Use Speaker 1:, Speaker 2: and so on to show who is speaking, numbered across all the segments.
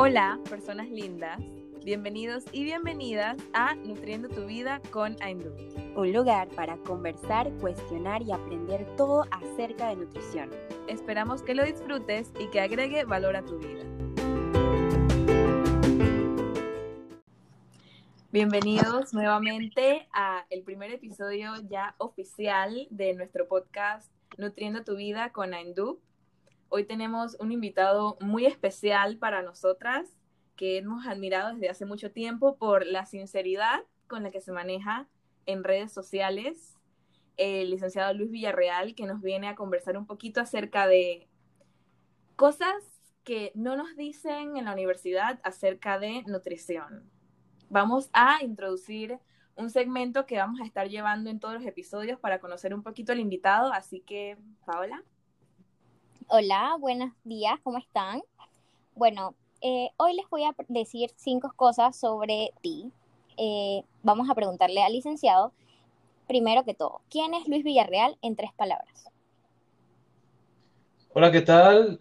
Speaker 1: Hola, personas lindas. Bienvenidos y bienvenidas a Nutriendo tu vida con Aindu.
Speaker 2: Un lugar para conversar, cuestionar y aprender todo acerca de nutrición.
Speaker 1: Esperamos que lo disfrutes y que agregue valor a tu vida. Bienvenidos nuevamente a el primer episodio ya oficial de nuestro podcast Nutriendo tu vida con Aindu. Hoy tenemos un invitado muy especial para nosotras que hemos admirado desde hace mucho tiempo por la sinceridad con la que se maneja en redes sociales. El licenciado Luis Villarreal que nos viene a conversar un poquito acerca de cosas que no nos dicen en la universidad acerca de nutrición. Vamos a introducir un segmento que vamos a estar llevando en todos los episodios para conocer un poquito al invitado, así que, Paola.
Speaker 3: Hola, buenos días, ¿cómo están? Bueno, eh, hoy les voy a decir cinco cosas sobre ti. Eh, vamos a preguntarle al licenciado, primero que todo, ¿quién es Luis Villarreal en tres palabras?
Speaker 4: Hola, ¿qué tal?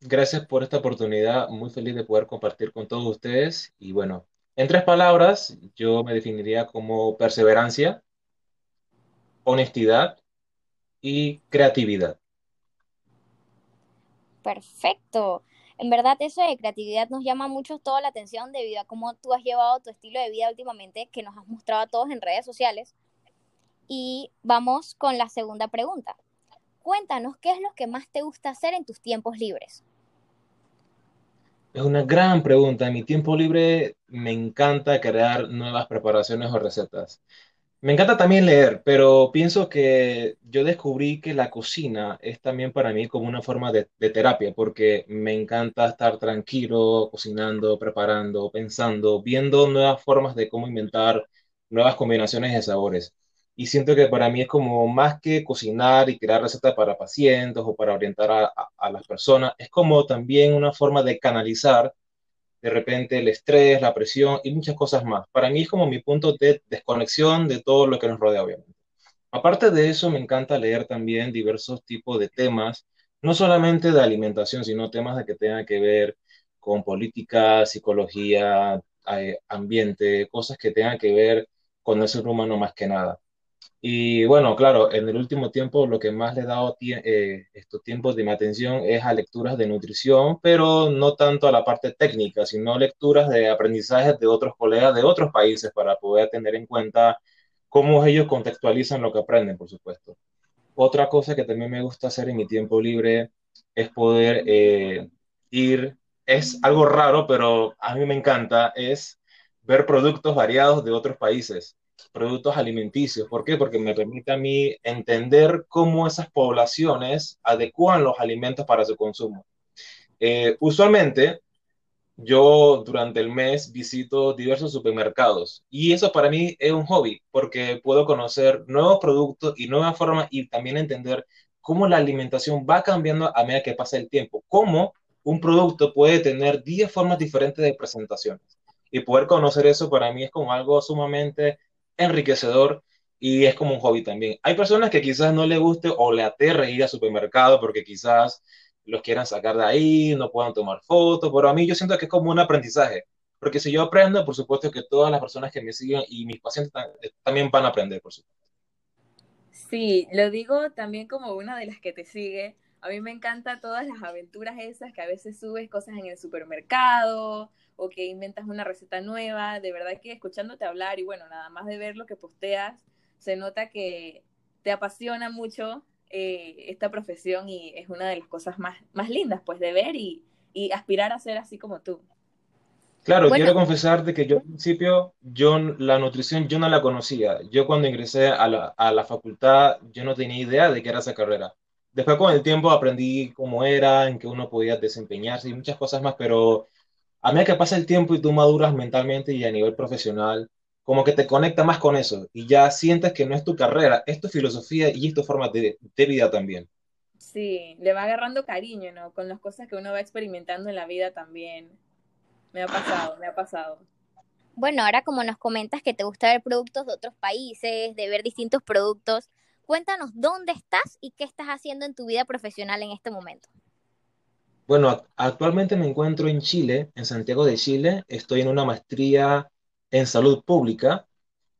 Speaker 4: Gracias por esta oportunidad, muy feliz de poder compartir con todos ustedes. Y bueno, en tres palabras, yo me definiría como perseverancia, honestidad y creatividad.
Speaker 3: Perfecto. En verdad eso de creatividad nos llama mucho toda la atención debido a cómo tú has llevado tu estilo de vida últimamente que nos has mostrado a todos en redes sociales. Y vamos con la segunda pregunta. Cuéntanos qué es lo que más te gusta hacer en tus tiempos libres.
Speaker 4: Es una gran pregunta. En mi tiempo libre me encanta crear nuevas preparaciones o recetas. Me encanta también leer, pero pienso que yo descubrí que la cocina es también para mí como una forma de, terapia, porque me encanta estar tranquilo, cocinando, preparando, pensando, viendo nuevas formas de cómo inventar nuevas combinaciones de sabores. Y siento que para mí es como más que cocinar y crear recetas para pacientes o para orientar a las personas, es como también una forma de canalizar de repente el estrés, la presión y muchas cosas más. Para mí es como mi punto de desconexión de todo lo que nos rodea, obviamente. Aparte de eso, me encanta leer también diversos tipos de temas, no solamente de alimentación, sino temas de que tengan que ver con política, psicología, eh, ambiente, cosas que tengan que ver con el ser humano más que nada. Y bueno, claro, en el último tiempo lo que más le he dado tie- eh, estos tiempos de mi atención es a lecturas de nutrición, pero no tanto a la parte técnica, sino lecturas de aprendizajes de otros colegas de otros países para poder tener en cuenta cómo ellos contextualizan lo que aprenden, por supuesto. Otra cosa que también me gusta hacer en mi tiempo libre es poder eh, ir, es algo raro, pero a mí me encanta, es ver productos variados de otros países, productos alimenticios. ¿Por qué? Porque me permite a mí entender cómo esas poblaciones adecuan los alimentos para su consumo. Eh, usualmente, yo durante el mes visito diversos supermercados y eso para mí es un hobby porque puedo conocer nuevos productos y nuevas formas y también entender cómo la alimentación va cambiando a medida que pasa el tiempo, cómo un producto puede tener 10 formas diferentes de presentaciones. Y poder conocer eso para mí es como algo sumamente enriquecedor y es como un hobby también. Hay personas que quizás no le guste o le aterre ir al supermercado porque quizás los quieran sacar de ahí, no puedan tomar fotos, pero a mí yo siento que es como un aprendizaje, porque si yo aprendo, por supuesto que todas las personas que me siguen y mis pacientes ta- también van a aprender, por supuesto.
Speaker 1: Sí, lo digo también como una de las que te sigue. A mí me encantan todas las aventuras esas que a veces subes cosas en el supermercado o que inventas una receta nueva. De verdad que escuchándote hablar y bueno, nada más de ver lo que posteas, se nota que te apasiona mucho eh, esta profesión y es una de las cosas más, más lindas pues de ver y, y aspirar a ser así como tú.
Speaker 4: Claro,
Speaker 3: Bueno,
Speaker 4: quiero confesarte que yo al principio, yo la nutrición yo no la conocía. Yo cuando ingresé a la, a la facultad, yo no tenía idea de qué era esa carrera. Después con el tiempo aprendí cómo era, en qué uno podía desempeñarse y muchas cosas más, pero a medida que pasa el tiempo y tú maduras mentalmente y a nivel profesional, como que te conecta más con eso y ya sientes que no es tu carrera, es tu filosofía y es tu forma de, de vida también.
Speaker 1: Sí, le va agarrando cariño, ¿no? Con las cosas que uno va experimentando en la vida también. Me ha pasado, me ha pasado.
Speaker 3: bueno, ahora como nos comentas que te gusta ver productos de otros países, de ver distintos productos, cuéntanos dónde estás y qué estás haciendo en tu vida profesional en este momento.
Speaker 4: Bueno, actualmente me encuentro en Chile, en Santiago de Chile. Estoy en una maestría en salud pública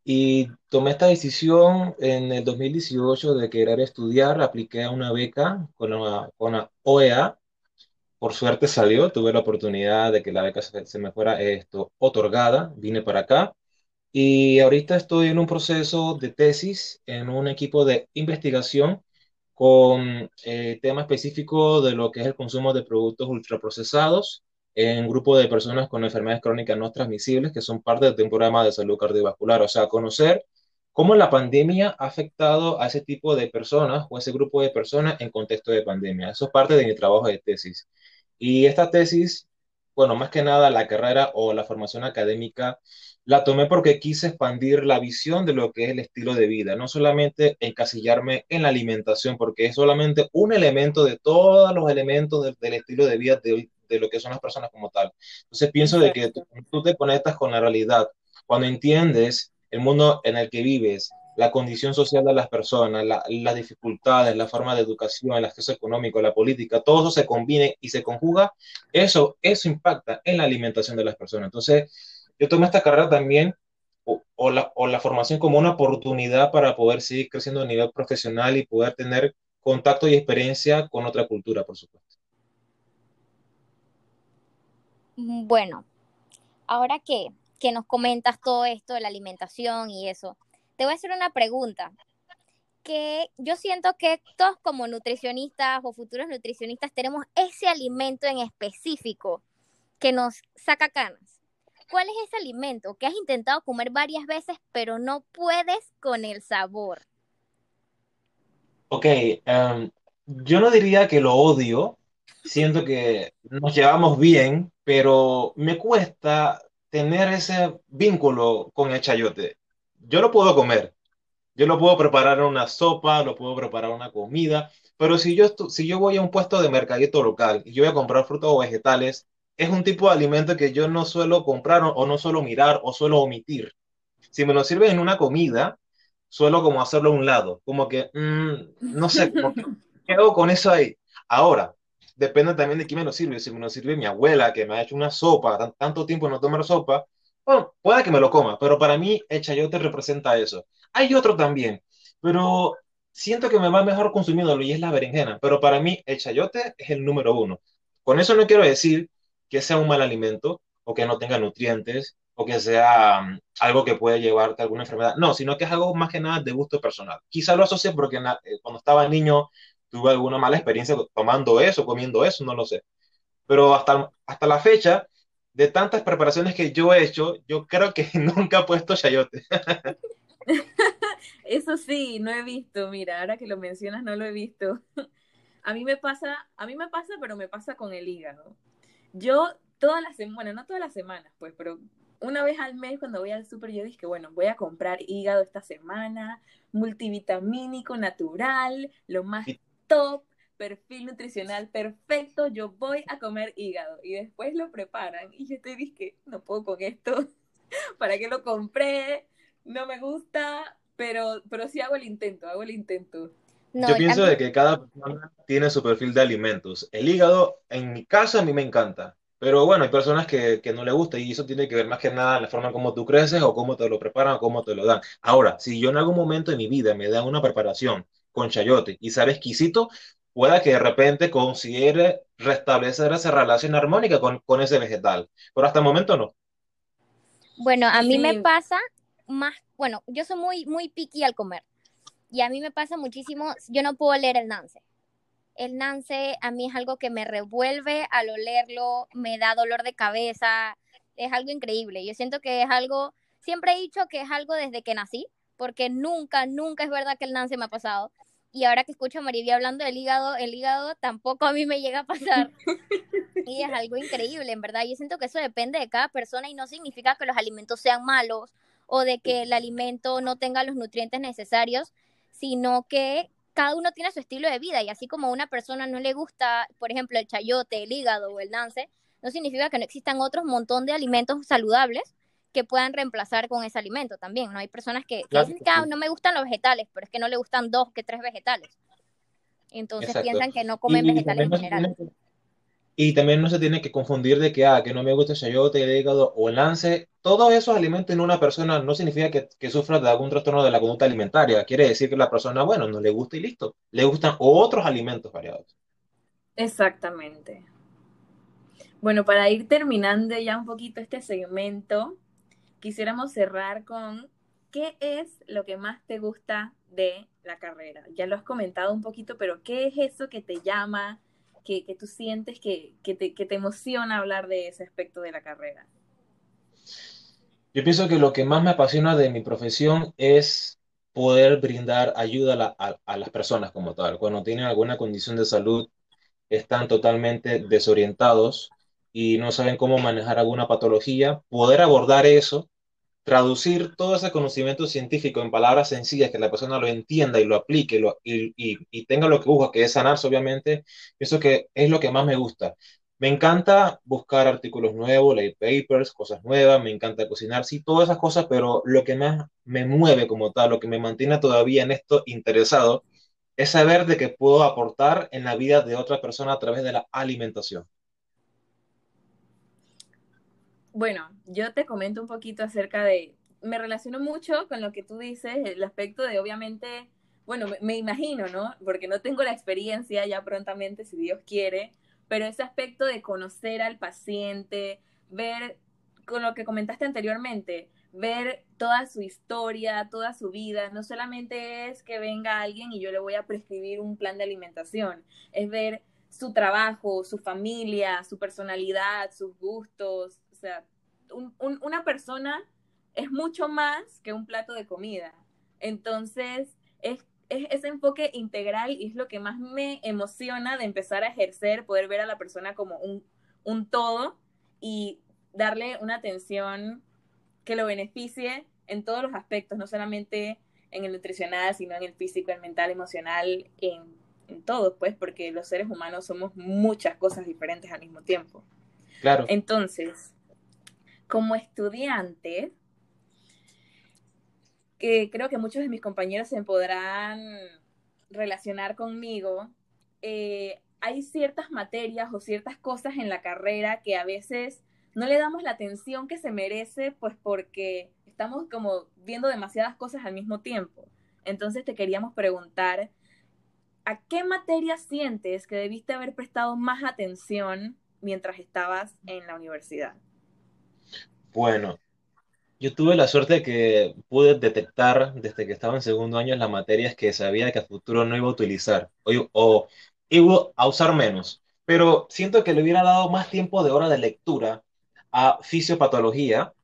Speaker 4: y tomé esta decisión en el 2018 de querer estudiar. Apliqué a una beca con la, OEA. Por suerte salió, tuve la oportunidad de que la beca se, se me fuera esto otorgada. Vine para acá y ahorita estoy en un proceso de tesis en un equipo de investigación con eh, tema específico de lo que es el consumo de productos ultraprocesados en un grupo de personas con enfermedades crónicas no transmisibles que son parte de un programa de salud cardiovascular. O sea, conocer cómo la pandemia ha afectado a ese tipo de personas o ese grupo de personas en contexto de pandemia. Eso es parte de mi trabajo de tesis. Y esta tesis, bueno, más que nada la carrera o la formación académica la tomé porque quise expandir la visión de lo que es el estilo de vida, no solamente encasillarme en la alimentación, porque es solamente un elemento de todos los elementos del, del estilo de vida de, de, lo que son las personas como tal. Entonces pienso de que tú, tú te conectas con la realidad, cuando entiendes el mundo en el que vives, la condición social de las personas, la, las dificultades, la forma de educación, el acceso económico, la política, todo eso se combine y se conjuga, eso, eso impacta en la alimentación de las personas. Entonces, yo tomé esta carrera también o, la, o, la, formación como una oportunidad para poder seguir creciendo a nivel profesional y poder tener contacto y experiencia con otra cultura, por supuesto.
Speaker 3: Bueno, ahora que, que nos comentas todo esto de la alimentación y eso, te voy a hacer una pregunta que yo siento que todos como nutricionistas o futuros nutricionistas tenemos ese alimento en específico que nos saca canas ¿Cuál es ese alimento que has intentado comer varias veces, pero no puedes con el sabor?
Speaker 4: Ok, um, yo no diría que lo odio, siento que nos llevamos bien, pero me cuesta tener ese vínculo con el chayote. Yo lo puedo comer, yo lo puedo preparar en una sopa, lo puedo preparar una comida, pero si yo, si yo voy a un puesto de mercadito local y yo voy a comprar frutas o vegetales, es un tipo de alimento que yo no suelo comprar o, o no suelo mirar o suelo omitir. Si me lo sirven en una comida, suelo como hacerlo a un lado, como que, mmm, no sé, ¿qué hago con eso ahí? Ahora, depende también de quién me lo sirve. Si me lo sirve mi abuela, que me ha hecho una sopa, tanto tiempo no tomar sopa, bueno, puede que me lo coma, pero para mí el chayote representa eso. Hay otro también, pero siento que me va mejor consumiéndolo y es la berenjena, pero para mí el chayote es el número uno. Con eso no quiero decir que sea un mal alimento o que no tenga nutrientes o que sea um, algo que puede llevarte a alguna enfermedad. No, sino que es algo más que nada de gusto personal. Quizá lo asocie porque eh, cuando estaba niño tuve alguna mala experiencia tomando eso, comiendo eso, no lo sé. Pero hasta, hasta la fecha, de tantas preparaciones que yo he hecho, yo creo que nunca he puesto chayote.
Speaker 1: Eso sí, no he visto, mira, ahora que lo mencionas no lo he visto. A mí me pasa, a mí me pasa, pero me pasa con el hígado. Yo todas las semanas, bueno, no todas las semanas, pues, pero una vez al mes cuando voy al súper yo dije, bueno, voy a comprar hígado esta semana, multivitamínico, natural, lo más top, perfil nutricional perfecto, yo voy a comer hígado. Y después lo preparan y yo te dije, no puedo con esto, ¿para qué lo compré? No me gusta, pero, pero sí hago el intento, hago el intento.
Speaker 4: No, Yo pienso de que cada persona tiene su perfil de alimentos. El hígado, en mi caso, a mí me encanta. Pero bueno, hay personas que, que no le gusta y eso tiene que ver más que nada en la forma como tú creces o cómo te lo preparan o cómo te lo dan. Ahora, si yo en algún momento de mi vida me dan una preparación con chayote y sabe exquisito, pueda que de repente considere restablecer esa relación armónica con, con ese vegetal. Pero hasta el momento no.
Speaker 3: Bueno, a mí sí. me pasa más, bueno, yo soy muy, muy picky al comer. Y a mí me pasa muchísimo, yo no puedo leer el nance. El nance a mí es algo que me revuelve al olerlo, me da dolor de cabeza, es algo increíble. Yo siento que es algo, siempre he dicho que es algo desde que nací, porque nunca, nunca es verdad que el nance me ha pasado. Y ahora que escucho a Maribia hablando del hígado, el hígado tampoco a mí me llega a pasar. Y es algo increíble, en verdad. Yo siento que eso depende de cada persona y no significa que los alimentos sean malos o de que el alimento no tenga los nutrientes necesarios, sino que cada uno tiene su estilo de vida y así como a una persona no le gusta, por ejemplo, el chayote, el hígado o el dance, no significa que no existan otros montón de alimentos saludables que puedan reemplazar con ese alimento también, ¿no? Hay personas que, que dicen que ah, no me gustan los vegetales, pero es que no le gustan dos que tres vegetales. Entonces Exacto. piensan que no comen y vegetales en general.
Speaker 4: Y también no se tiene que confundir de que, ah, que no me gusta el chayote, el hígado o el lance. Todos esos alimentos en una persona no significa que, que sufra de algún trastorno de la conducta alimentaria. Quiere decir que la persona, bueno, no le gusta y listo. Le gustan otros alimentos variados.
Speaker 1: Exactamente. Bueno, para ir terminando ya un poquito este segmento, quisiéramos cerrar con ¿qué es lo que más te gusta de la carrera? Ya lo has comentado un poquito, pero ¿qué es eso que te llama, que, tú sientes que, que, te, que te emociona hablar de ese aspecto de la carrera?
Speaker 4: Yo pienso que lo que más me apasiona de mi profesión es poder brindar ayuda a, a- a las personas como tal. Cuando tienen alguna condición de salud, están totalmente desorientados y no saben cómo manejar alguna patología, poder abordar eso traducir todo ese conocimiento científico en palabras sencillas, que la persona lo entienda y lo aplique y, tenga lo que busca, que es sanarse, obviamente, eso que es lo que más me gusta. Me encanta buscar artículos nuevos, leer papers, cosas nuevas, me encanta cocinar, sí, todas esas cosas, pero lo que más me mueve como tal, lo que me mantiene todavía en esto interesado, es saber de que puedo aportar en la vida de otra persona a través de la alimentación.
Speaker 1: Bueno, yo te comento un poquito acerca de, me relaciono mucho con lo que tú dices, el aspecto de obviamente, bueno, me, me imagino, ¿no? Porque no tengo la experiencia ya prontamente, si Dios quiere, pero ese aspecto de conocer al paciente, ver, con lo que comentaste anteriormente, ver toda su historia, toda su vida, no solamente es que venga alguien y yo le voy a prescribir un plan de alimentación, es ver su trabajo, su familia, su personalidad, sus gustos, sea, un, un, una persona es mucho más que un plato de comida. Entonces, es, es, ese enfoque integral y es lo que más me emociona de empezar a ejercer, poder ver a la persona como un, un todo y darle una atención que lo beneficie en todos los aspectos, no solamente en el nutricional, sino en el físico, el mental, emocional, en, en todo, pues, porque los seres humanos somos muchas cosas diferentes al mismo tiempo.
Speaker 4: Claro.
Speaker 1: Entonces, como estudiante, que creo que muchos de mis compañeros se podrán relacionar conmigo, eh, hay ciertas materias o ciertas cosas en la carrera que a veces no le damos la atención que se merece, pues porque estamos como viendo demasiadas cosas al mismo tiempo. Entonces te queríamos preguntar, ¿a qué materia sientes que debiste haber prestado más atención mientras estabas en la universidad?
Speaker 4: Bueno, Yo tuve la suerte de que pude detectar desde que estaba en segundo año las materias que sabía que a futuro no iba a utilizar o, iba a usar menos. Pero siento que le hubiera dado más tiempo de hora de lectura a fisiopatología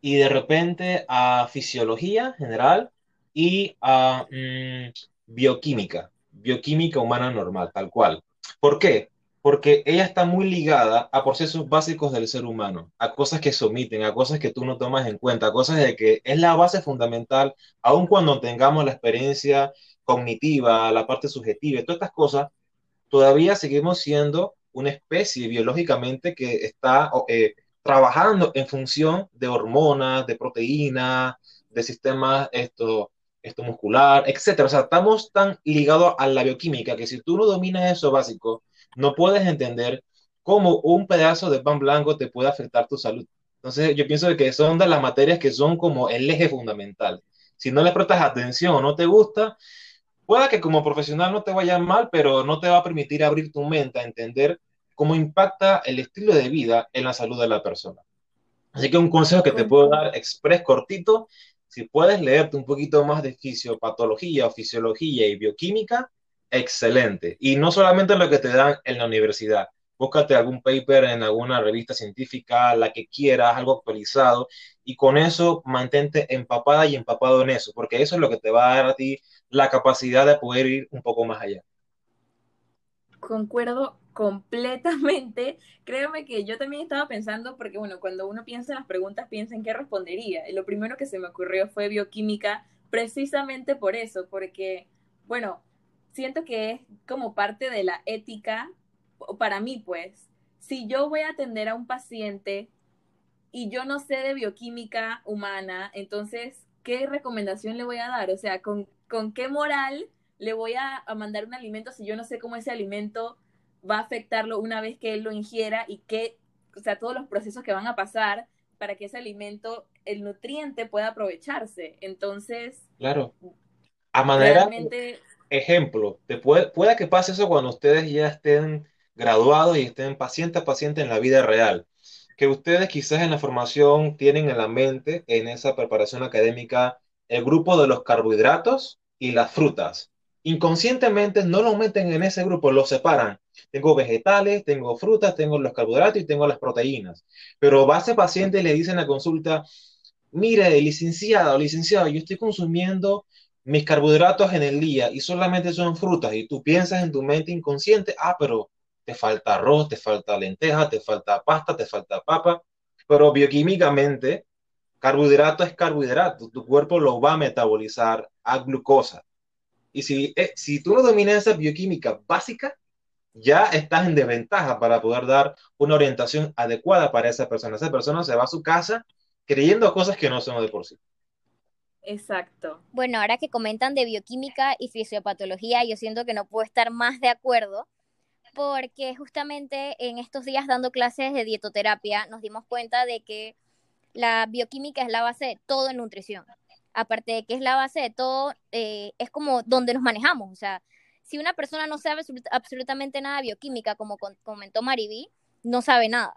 Speaker 4: y de repente a fisiología general y a mm, bioquímica, bioquímica humana normal, tal cual. ¿Por qué? Porque ella está muy ligada a procesos básicos del ser humano, a cosas que se omiten, a cosas que tú no tomas en cuenta, a cosas de que es la base fundamental, aun cuando tengamos la experiencia cognitiva, la parte subjetiva, todas estas cosas, todavía seguimos siendo una especie biológicamente que está eh, trabajando en función de hormonas, de proteínas, de sistemas esto, esto muscular, etcétera. O sea, estamos tan ligados a la bioquímica que si tú no dominas eso básico, no puedes entender cómo un pedazo de pan blanco te puede afectar tu salud. Entonces, yo pienso que son de las materias que son como el eje fundamental. Si no le prestas atención o no te gusta, pueda que como profesional no te vaya mal, pero no te va a permitir abrir tu mente a entender cómo impacta el estilo de vida en la salud de la persona. Así que un consejo que te puedo dar express cortito, si puedes leerte un poquito más de fisiopatología fisiología y bioquímica, excelente. Y no solamente lo que te dan en la universidad. Búscate algún paper en alguna revista científica, la que quieras, algo actualizado, y con eso mantente empapada y empapado en eso, porque eso es lo que te va a dar a ti la capacidad de poder ir un poco más allá.
Speaker 1: Concuerdo completamente. Créeme que yo también estaba pensando, porque bueno, cuando uno piensa en las preguntas, piensa en qué respondería. Y lo primero que se me ocurrió fue bioquímica, precisamente por eso, porque, bueno, siento que es como parte de la ética, para mí pues, si yo voy a atender a un paciente y yo no sé de bioquímica humana, entonces, ¿qué recomendación le voy a dar? O sea, ¿con, con qué moral le voy a, a, mandar un alimento si yo no sé cómo ese alimento va a afectarlo una vez que él lo ingiera y que, o sea, todos los procesos que van a pasar para que ese alimento, el nutriente pueda aprovecharse. Entonces,
Speaker 4: claro. A manera, ejemplo, puede, pueda que pase eso cuando ustedes ya estén graduados y estén paciente a paciente en la vida real. Que ustedes quizás en la formación tienen en la mente, en esa preparación académica, el grupo de los carbohidratos y las frutas. Inconscientemente no lo meten en ese grupo, lo separan. Tengo vegetales, tengo frutas, tengo los carbohidratos y tengo las proteínas. Pero va a ese paciente y le dicen en la consulta, mire, licenciado, licenciado, yo estoy consumiendo mis carbohidratos en el día y solamente son frutas y tú piensas en tu mente inconsciente, ah, pero te falta arroz, te falta lenteja, te falta pasta, te falta papa, pero bioquímicamente carbohidrato es carbohidrato, tu cuerpo lo va a metabolizar a glucosa. Y si, eh, si tú no dominas esa bioquímica básica, ya estás en desventaja para poder dar una orientación adecuada para esa persona. Esa persona se va a su casa creyendo cosas que no son de por sí.
Speaker 1: Exacto.
Speaker 3: Bueno, ahora que comentan de bioquímica y fisiopatología, yo siento que no puedo estar más de acuerdo porque justamente en estos días dando clases de dietoterapia nos dimos cuenta de que la bioquímica es la base de todo en nutrición. Aparte de que es la base de todo, eh, es como donde nos manejamos. O sea, si una persona no sabe absolutamente nada de bioquímica, como comentó Mariví, no sabe nada.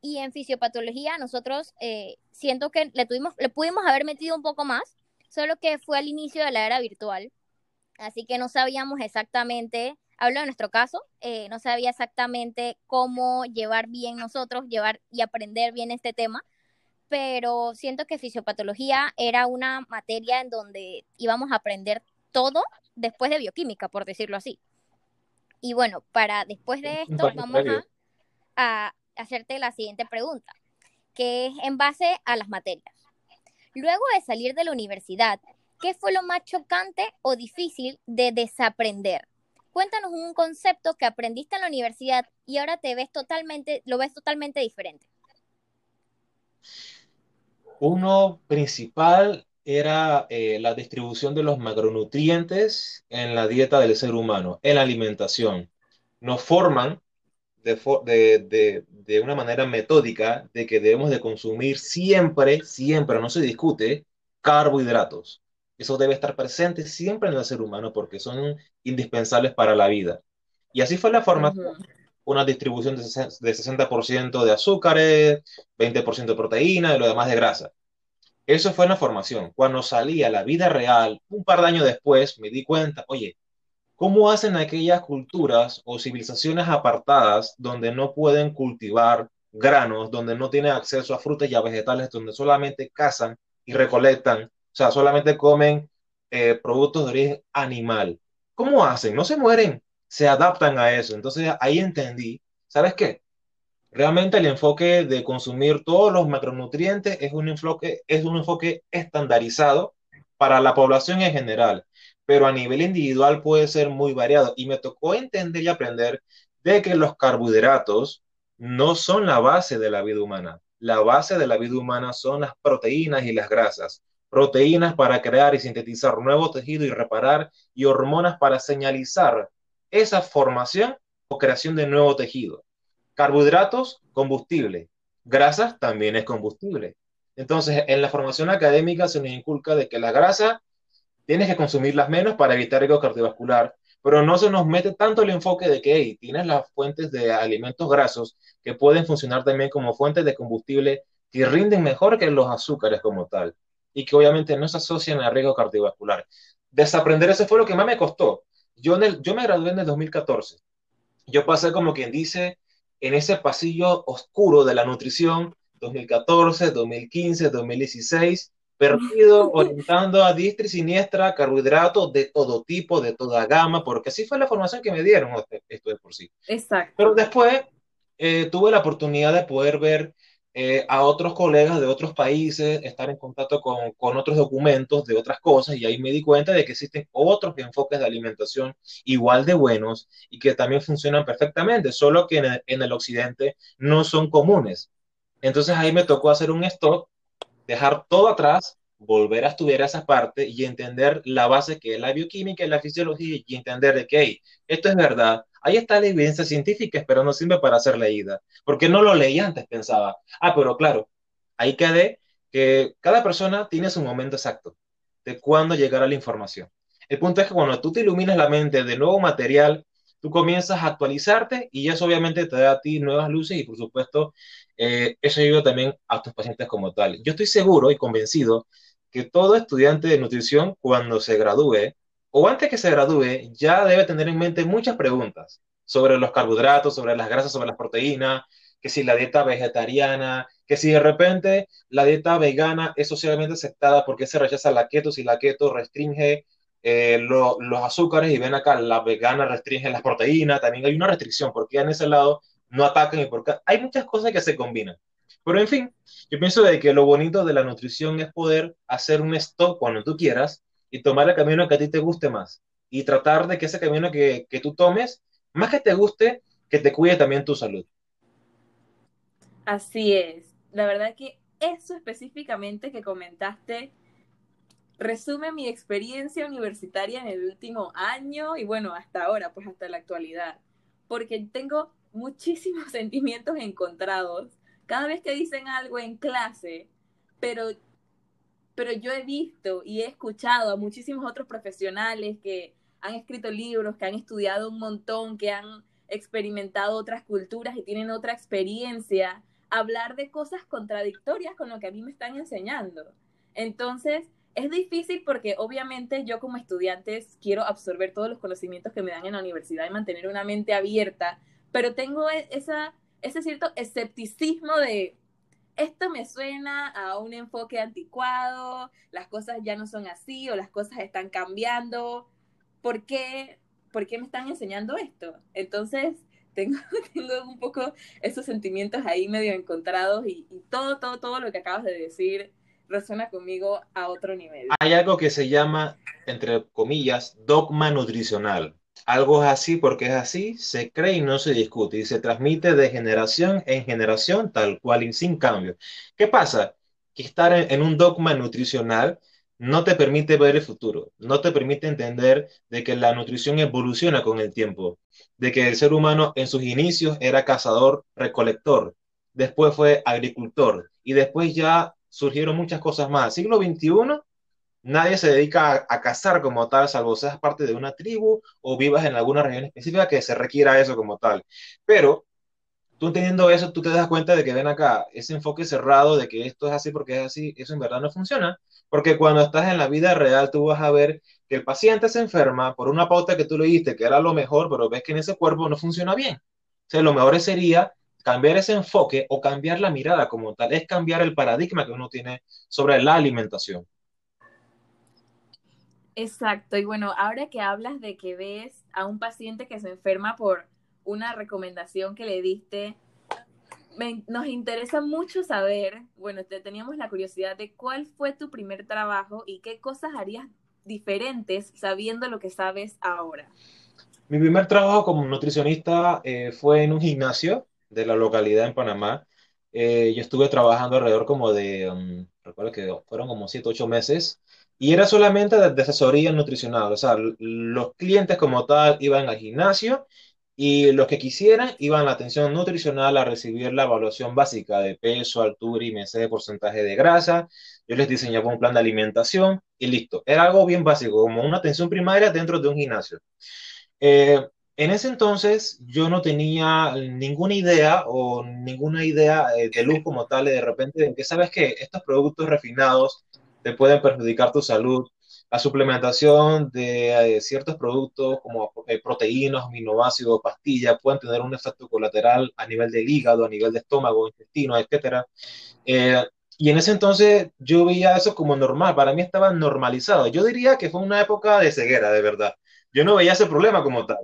Speaker 3: Y en fisiopatología nosotros eh, siento que le, tuvimos, le pudimos haber metido un poco más, solo que fue al inicio de la era virtual, así que no sabíamos exactamente, hablo de nuestro caso, eh, no sabía exactamente cómo llevar bien nosotros, llevar y aprender bien este tema, pero siento que fisiopatología era una materia en donde íbamos a aprender todo después de bioquímica, por decirlo así. Y bueno, para después de esto vamos a, hacerte la siguiente pregunta, que es en base a las materias. Luego de salir de la universidad, ¿qué fue lo más chocante o difícil de desaprender? Cuéntanos un concepto que aprendiste en la universidad y ahora te ves totalmente, lo ves totalmente diferente.
Speaker 4: Uno principal era eh, la distribución de los macronutrientes en la dieta del ser humano, en la alimentación. Nos forman de, de, una manera metódica de que debemos de consumir siempre, siempre, no se discute, carbohidratos. Eso debe estar presente siempre en el ser humano porque son indispensables para la vida. Y así fue la formación. Una distribución de 60% de azúcares, 20% de proteína y lo demás de grasa. Eso fue una formación. Cuando salí a la vida real, un par de años después, me di cuenta, oye, ¿cómo hacen aquellas culturas o civilizaciones apartadas donde no pueden cultivar granos, donde no tienen acceso a frutas y a vegetales, donde solamente cazan y recolectan, o sea, solamente comen eh, productos de origen animal? ¿Cómo hacen? No se mueren, se adaptan a eso. Entonces ahí entendí, ¿sabes qué? Realmente el enfoque de consumir todos los macronutrientes es un enfoque, es un enfoque estandarizado para la población en general, pero a nivel individual puede ser muy variado. Y me tocó entender y aprender de que los carbohidratos no son la base de la vida humana. La base de la vida humana son las proteínas y las grasas. Proteínas para crear y sintetizar nuevo tejido y reparar y hormonas para señalizar esa formación o creación de nuevo tejido. Carbohidratos, combustible. Grasas también es combustible. Entonces, en la formación académica se nos inculca de que la grasa tienes que consumirlas menos para evitar riesgo cardiovascular, pero no se nos mete tanto el enfoque de que hey, tienes las fuentes de alimentos grasos que pueden funcionar también como fuentes de combustible que rinden mejor que los azúcares como tal y que obviamente no se asocian a riesgo cardiovascular. Desaprender eso fue lo que más me costó. Yo, yo me gradué en el 2014. Yo pasé como quien dice en ese pasillo oscuro de la nutrición 2014, 2015, 2016, perdido, orientando a diestra y siniestra carbohidratos de todo tipo, de toda gama, porque así fue la formación que me dieron, esto de por sí.
Speaker 1: Exacto.
Speaker 4: Pero después eh, tuve la oportunidad de poder ver eh, a otros colegas de otros países, estar en contacto con, con, otros documentos de otras cosas y ahí me di cuenta de que existen otros enfoques de alimentación igual de buenos y que también funcionan perfectamente, solo que en el, en el occidente no son comunes. Entonces ahí me tocó hacer un stop, dejar todo atrás, volver a estudiar esa parte y entender la base que es la bioquímica y la fisiología y entender de que esto es verdad, ahí está la evidencia científica, pero no sirve para ser leída. Porque no lo leí antes, pensaba. Ah, pero claro, ahí quedé que cada persona tiene su momento exacto de cuándo llegará la información. El punto es que cuando tú te iluminas la mente de nuevo material, tú comienzas a actualizarte y eso obviamente te da a ti nuevas luces y por supuesto eh, eso ayuda también a tus pacientes como tal. Yo estoy seguro y convencido que todo estudiante de nutrición cuando se gradúe o antes que se gradúe ya debe tener en mente muchas preguntas sobre los carbohidratos, sobre las grasas, sobre las proteínas, que si la dieta vegetariana, que si de repente la dieta vegana es socialmente aceptada porque se rechaza la keto, si la keto restringe eh, los azúcares y ven acá, la vegana restringe las proteínas, también hay una restricción, porque en ese lado no atacan y porque hay muchas cosas que se combinan. Pero en fin, yo pienso de que lo bonito de la nutrición es poder hacer un stop cuando tú quieras y tomar el camino que a ti te guste más y tratar de que ese camino que, que tú tomes, más que te guste, que te cuide también tu salud.
Speaker 1: Así es. La verdad que eso específicamente que comentaste resume mi experiencia universitaria en el último año y bueno, hasta ahora, pues hasta la actualidad, porque tengo muchísimos sentimientos encontrados cada vez que dicen algo en clase, pero, pero yo he visto y he escuchado a muchísimos otros profesionales que han escrito libros, que han estudiado un montón, que han experimentado otras culturas y tienen otra experiencia, hablar de cosas contradictorias con lo que a mí me están enseñando. Entonces, es difícil porque obviamente yo como estudiante quiero absorber todos los conocimientos que me dan en la universidad y mantener una mente abierta, pero tengo e-, esa, ese cierto escepticismo de esto me suena a un enfoque anticuado, las cosas ya no son así o las cosas están cambiando. ¿Por qué, ¿Por qué me están enseñando esto? Entonces, tengo, un poco esos sentimientos ahí medio encontrados y, y todo, todo, todo lo que acabas de decir resuena conmigo a otro nivel.
Speaker 4: Hay algo que se llama, entre comillas, dogma nutricional. Algo es así porque es así, se cree y no se discute y se transmite de generación en generación tal cual y sin cambio. ¿Qué pasa? Que estar en, en un dogma nutricional no te permite ver el futuro, no te permite entender de que la nutrición evoluciona con el tiempo, de que el ser humano en sus inicios era cazador, recolector, después fue agricultor y después ya surgieron muchas cosas más. Siglo XXI, nadie se dedica a, cazar como tal, salvo seas parte de una tribu o vivas en alguna región específica que se requiera eso como tal. Pero tú entendiendo eso, tú te das cuenta de que ven acá, ese enfoque cerrado de que esto es así porque es así, eso en verdad no funciona, porque cuando estás en la vida real tú vas a ver que el paciente se enferma por una pauta que tú le diste que era lo mejor, pero ves que en ese cuerpo no funciona bien. O sea, lo mejor sería cambiar ese enfoque o cambiar la mirada como tal, es cambiar el paradigma que uno tiene sobre la alimentación.
Speaker 1: Exacto, y bueno, ahora que hablas de que ves a un paciente que se enferma por una recomendación que le diste, nos interesa mucho saber, bueno, te, teníamos la curiosidad de cuál fue tu primer trabajo y qué cosas harías diferentes sabiendo lo que sabes ahora.
Speaker 4: Mi primer trabajo como nutricionista eh, fue en un gimnasio de la localidad en Panamá. Eh, yo estuve trabajando alrededor como de, um, recuerdo que fueron como 7, 8 meses, y era solamente de, asesoría nutricional, o sea, los clientes como tal iban al gimnasio y los que quisieran iban a la atención nutricional a recibir la evaluación básica de peso, altura y de porcentaje de grasa. Yo les diseñaba un plan de alimentación y listo. Era algo bien básico, como una atención primaria dentro de un gimnasio. Eh, en ese entonces yo no tenía ninguna idea o ninguna idea eh, de luz como tal de repente en que sabes que estos productos refinados te pueden perjudicar tu salud. La suplementación de eh, ciertos productos como eh, proteínas, aminoácidos, pastillas pueden tener un efecto colateral a nivel del hígado, a nivel de estómago, intestino, etc. y en ese entonces yo veía eso como normal, para mí estaba normalizado. Yo diría que fue una época de ceguera, de verdad yo no veía ese problema como tal.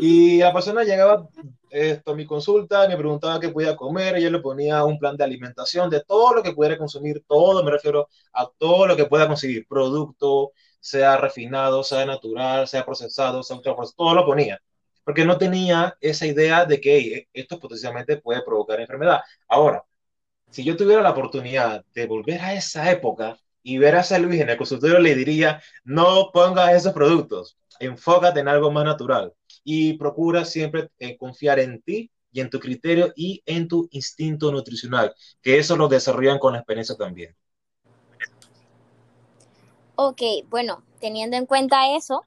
Speaker 4: Y la persona llegaba esto, a mi consulta, me preguntaba qué podía comer, y yo le ponía un plan de alimentación de todo lo que pudiera consumir, todo me refiero a todo lo que pueda conseguir, producto, sea refinado, sea natural, sea procesado, sea ultraprocesado, todo lo ponía. Porque no tenía esa idea de que esto potencialmente puede provocar enfermedad. Ahora, si yo tuviera la oportunidad de volver a esa época y ver a ese Luis en el consultorio, le diría, no pongas esos productos enfócate en algo más natural. Y procura siempre eh, confiar en ti y en tu criterio y en tu instinto nutricional, que eso lo desarrollan con la experiencia también.
Speaker 3: Ok, bueno, teniendo en cuenta eso,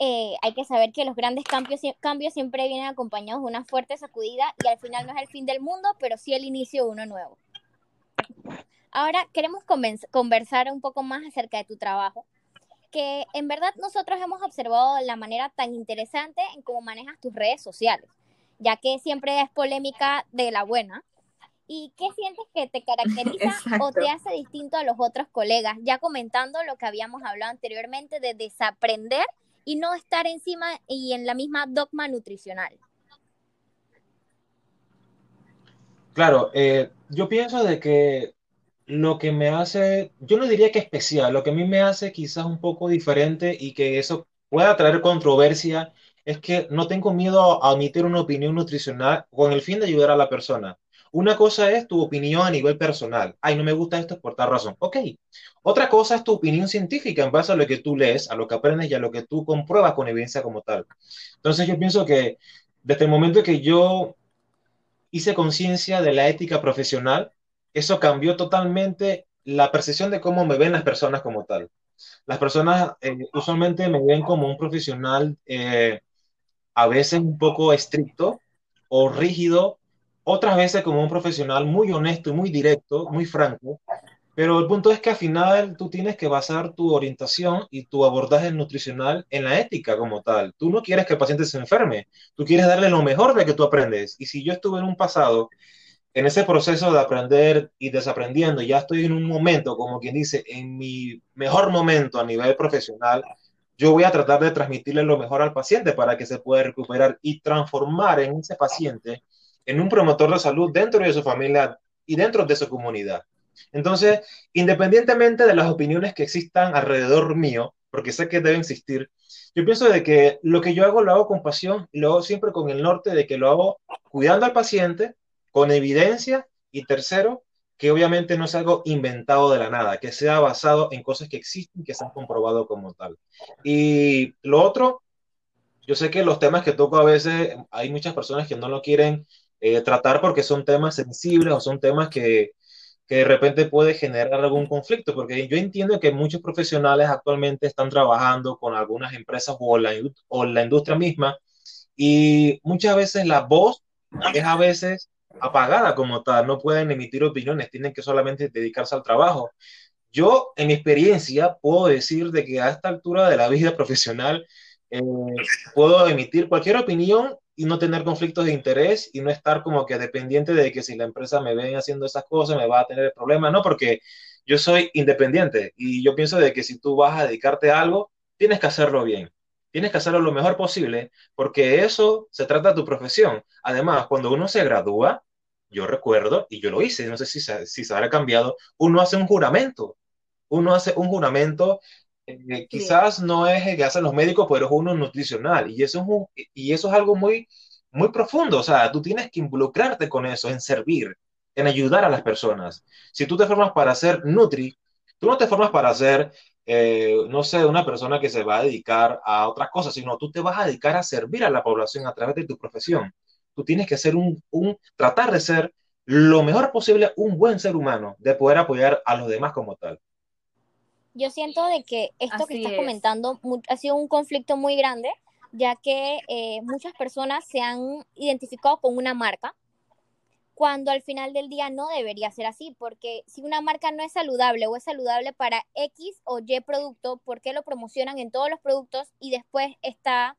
Speaker 3: eh, hay que saber que los grandes cambios, cambios siempre vienen acompañados de una fuerte sacudida y al final no es el fin del mundo, pero sí el inicio de uno nuevo. Ahora queremos conversar un poco más acerca de tu trabajo, que en verdad nosotros hemos observado la manera tan interesante en cómo manejas tus redes sociales, ya que siempre es polémica de la buena. ¿Y qué sientes que te caracteriza o te hace distinto a los otros colegas? Ya comentando lo que habíamos hablado anteriormente de desaprender y no estar encima y en la misma dogma nutricional.
Speaker 4: Claro, eh, yo pienso de que lo que me hace, yo no diría que especial, lo que a mí me hace quizás un poco diferente y que eso pueda traer controversia es que no tengo miedo a emitir una opinión nutricional con el fin de ayudar a la persona. Una cosa es tu opinión a nivel personal. Ay, no me gusta esto por tal razón. Ok. Otra cosa es tu opinión científica en base a lo que tú lees, a lo que aprendes y a lo que tú compruebas con evidencia como tal. Entonces yo pienso que desde el momento que yo hice conciencia de la ética profesional, eso cambió totalmente la percepción de cómo me ven las personas como tal. Las personas eh, usualmente me ven como un profesional eh, a veces un poco estricto o rígido otras veces como un profesional muy honesto y muy directo, muy franco, pero el punto es que al final tú tienes que basar tu orientación y tu abordaje nutricional en la ética como tal. Tú no quieres que el paciente se enferme, tú quieres darle lo mejor de que tú aprendes. Y si yo estuve en un pasado, en ese proceso de aprender y desaprendiendo, ya estoy en un momento, como quien dice, en mi mejor momento a nivel profesional, yo voy a tratar de transmitirle lo mejor al paciente para que se pueda recuperar y transformar en ese paciente en un promotor de salud dentro de su familia y dentro de su comunidad. Entonces, independientemente de las opiniones que existan alrededor mío, porque sé que deben existir, yo pienso de que lo que yo hago lo hago con pasión y lo hago siempre con el norte de que lo hago cuidando al paciente, con evidencia y tercero, que obviamente no es algo inventado de la nada, que sea basado en cosas que existen que se han comprobado como tal. Y lo otro, yo sé que los temas que toco a veces hay muchas personas que no lo quieren eh, tratar porque son temas sensibles o son temas que, que de repente puede generar algún conflicto, porque yo entiendo que muchos profesionales actualmente están trabajando con algunas empresas o la, o la industria misma y muchas veces la voz es a veces apagada como tal, no pueden emitir opiniones, tienen que solamente dedicarse al trabajo. Yo, en mi experiencia, puedo decir de que a esta altura de la vida profesional eh, puedo emitir cualquier opinión y no tener conflictos de interés y no estar como que dependiente de que si la empresa me ven haciendo esas cosas me va a tener problemas, no, porque yo soy independiente y yo pienso de que si tú vas a dedicarte a algo, tienes que hacerlo bien. Tienes que hacerlo lo mejor posible porque eso se trata de tu profesión. Además, cuando uno se gradúa, yo recuerdo, y yo lo hice, no sé si se, si se habrá cambiado, uno hace un juramento. Uno hace un juramento eh, quizás no es el que hacen los médicos, pero es uno nutricional. Y eso es, y eso es algo muy, muy profundo. O sea, tú tienes que involucrarte con eso, en servir, en ayudar a las personas. Si tú te formas para ser Nutri, tú no te formas para ser, eh, no sé, una persona que se va a dedicar a otras cosas, sino tú te vas a dedicar a servir a la población a través de tu profesión. Tú tienes que ser un, un tratar de ser lo mejor posible un buen ser humano, de poder apoyar a los demás como tal
Speaker 3: yo siento de que esto que estás comentando ha sido un conflicto muy grande, ya que eh, muchas personas se han identificado con una marca, cuando al final del día no debería ser así, porque si una marca no es saludable o es saludable para X o Y producto, ¿por qué lo promocionan en todos los productos? Y después está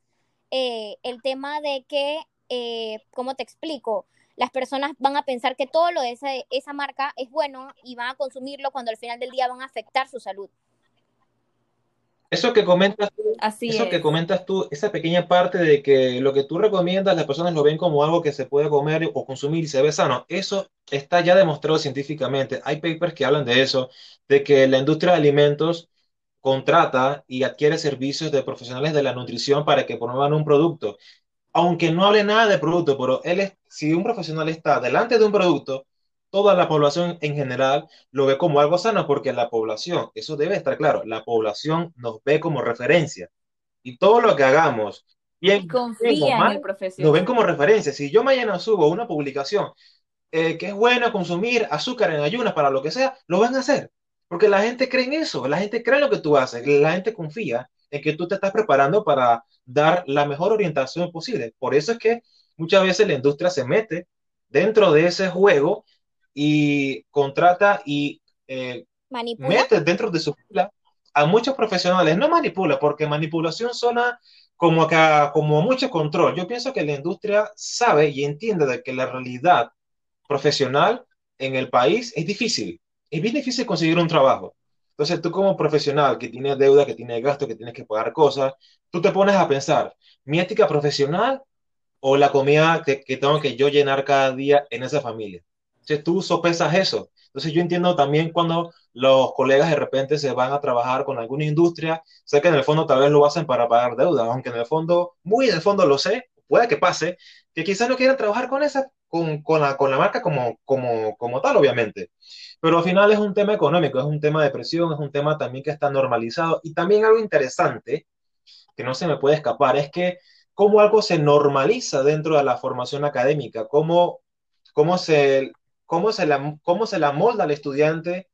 Speaker 3: eh, el tema de que, eh, ¿cómo te explico? Las personas van a pensar que todo lo de esa, esa marca es bueno y van a consumirlo cuando al final del día van a afectar su salud.
Speaker 4: Eso que comentas tú, eso que comentas tú, esa pequeña parte de que lo que tú recomiendas, las personas lo ven como algo que se puede comer o consumir y se ve sano, eso está ya demostrado científicamente. Hay papers que hablan de eso, de que la industria de alimentos contrata y adquiere servicios de profesionales de la nutrición para que promuevan un producto. Aunque no hable nada de producto, pero él es, si un profesional está delante de un producto, toda la población en general lo ve como algo sano porque la población, eso debe estar claro, la población nos ve como referencia. Y todo lo que hagamos bien,
Speaker 1: confía en el profesional.
Speaker 4: Lo ven como referencia. Si yo mañana subo una publicación eh, que es bueno consumir azúcar en ayunas para lo que sea, lo van a hacer. Porque la gente cree en eso, la gente cree en lo que tú haces, la gente confía en que tú te estás preparando para dar la mejor orientación posible. Por eso es que muchas veces la industria se mete dentro de ese juego y contrata y eh, mete dentro de su fila a muchos profesionales. No manipula, porque manipulación suena como, acá, como mucho control. Yo pienso que la industria sabe y entiende de que la realidad profesional en el país es difícil. Es bien difícil conseguir un trabajo. Entonces tú como profesional que tiene deuda, que tiene gasto, que tienes que pagar cosas, tú te pones a pensar, ¿mi ética profesional o la comida que, que tengo que yo llenar cada día en esa familia? Entonces tú sopesas eso. Entonces yo entiendo también cuando los colegas de repente se van a trabajar con alguna industria, sé que en el fondo tal vez lo hacen para pagar deuda, aunque en el fondo, muy en el fondo lo sé, puede que pase, que quizás no quieran trabajar con esa, con, con, la, con la marca como, como, como tal, obviamente. Pero al final es un tema económico, es un tema de presión, es un tema también que está normalizado. Y también algo interesante, que no se me puede escapar, es que cómo algo se normaliza dentro de la formación académica, cómo, cómo, se, cómo, se, la, cómo se la molda al estudiante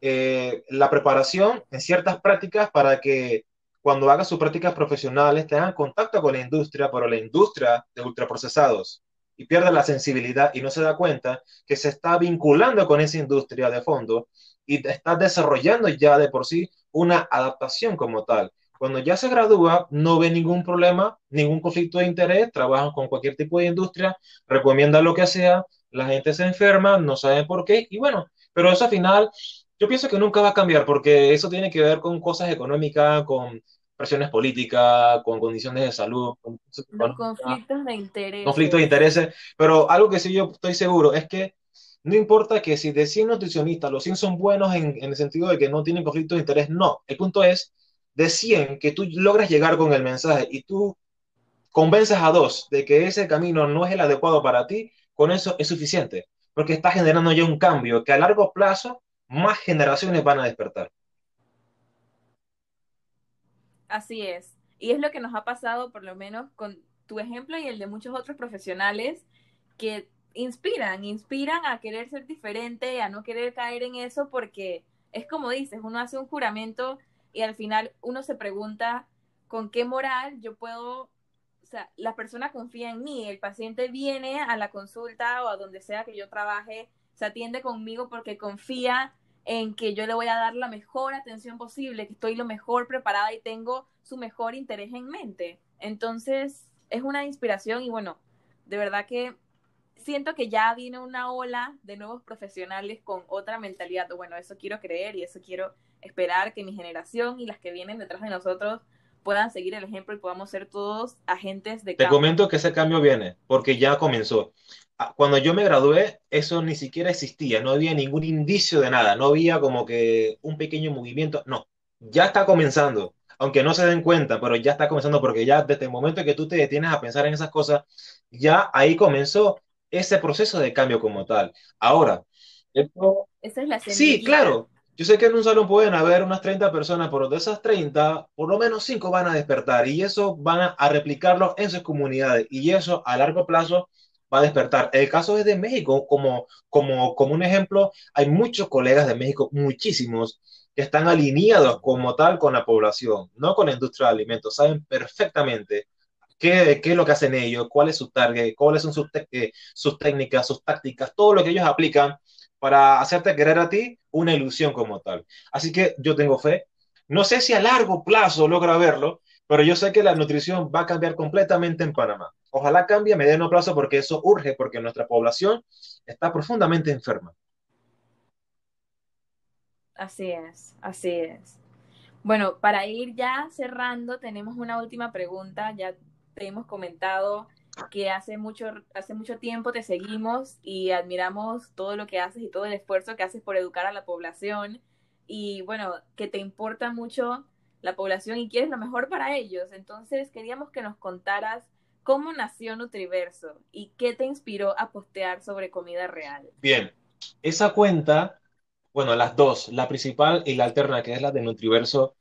Speaker 4: eh, la preparación en ciertas prácticas para que cuando haga sus prácticas profesionales tengan contacto con la industria, pero la industria de ultraprocesados, y pierde la sensibilidad y no se da cuenta que se está vinculando con esa industria de fondo y está desarrollando ya de por sí una adaptación como tal. Cuando ya se gradúa, no ve ningún problema, ningún conflicto de interés, trabajan con cualquier tipo de industria, recomienda lo que sea, la gente se enferma, no sabe por qué, y bueno, pero eso al final yo pienso que nunca va a cambiar porque eso tiene que ver con cosas económicas, con presiones políticas, con condiciones de salud. Con
Speaker 1: Los conflictos de interés.
Speaker 4: Conflictos de intereses. Pero algo que sí yo estoy seguro es que no importa que si de 100 nutricionistas los 100 son buenos en, en el sentido de que no tienen conflictos de interés, no. El punto es de 100 que tú logras llegar con el mensaje y tú convences a dos de que ese camino no es el adecuado para ti, con eso es suficiente. Porque está generando ya un cambio que a largo plazo más generaciones van a despertar.
Speaker 1: Así es. Y es lo que nos ha pasado, por lo menos, con tu ejemplo y el de muchos otros profesionales que inspiran, inspiran a querer ser diferente, a no querer caer en eso, porque es como dices, uno hace un juramento y al final uno se pregunta con qué moral yo puedo, sea, la persona confía en mí, el paciente viene a la consulta o a donde sea que yo trabaje, se atiende conmigo porque confía en que yo le voy a dar la mejor atención posible, que estoy lo mejor preparada y tengo su mejor interés en mente. Entonces, es una inspiración y bueno, de verdad que siento que ya viene una ola de nuevos profesionales con otra mentalidad. Bueno, eso quiero creer y eso quiero esperar que mi generación y las que vienen detrás de nosotros puedan seguir el ejemplo y podamos ser todos agentes de
Speaker 4: cambio. Te comento que ese cambio viene, porque ya comenzó. Ah, cuando yo me gradué, eso ni siquiera existía, no había ningún indicio de nada, no había como que un pequeño movimiento, no, ya está comenzando, aunque no se den cuenta, pero ya está comenzando porque ya desde el momento que tú te detienes a pensar en esas cosas, ya ahí comenzó ese proceso de cambio como tal. Ahora,
Speaker 1: esto... Esa es la
Speaker 4: Sí, claro. Yo sé que en un salón pueden haber unas 30 personas, pero de esas 30, por lo menos 5 van a despertar y eso van a, replicarlo en sus comunidades y eso a largo plazo va a despertar. El caso es de México, como, como, como un ejemplo, hay muchos colegas de México, muchísimos, que están alineados como tal con la población, no con la industria de alimentos, saben perfectamente qué, qué es lo que hacen ellos, cuál es su target, cuáles son sus, eh, sus técnicas, sus tácticas, todo lo que ellos aplican para hacerte creer a ti una ilusión como tal. Así que yo tengo fe. No sé si a largo plazo logra verlo, pero yo sé que la nutrición va a cambiar completamente en Panamá. Ojalá cambie a mediano plazo porque eso urge, porque nuestra población está profundamente enferma.
Speaker 1: Así es, así es. Bueno, para ir ya cerrando, tenemos una última pregunta. Ya te hemos comentado que hace mucho, hace mucho tiempo te seguimos y admiramos todo lo que haces y todo el esfuerzo que haces por educar a la población. Y bueno, que te importa mucho la población y quieres lo mejor para ellos. Entonces, queríamos que nos contaras ¿Cómo nació Nutriverso y qué te inspiró a postear sobre comida real?
Speaker 4: Bien, esa cuenta, bueno, las dos, la principal y la alterna, que es la de Nutriverso,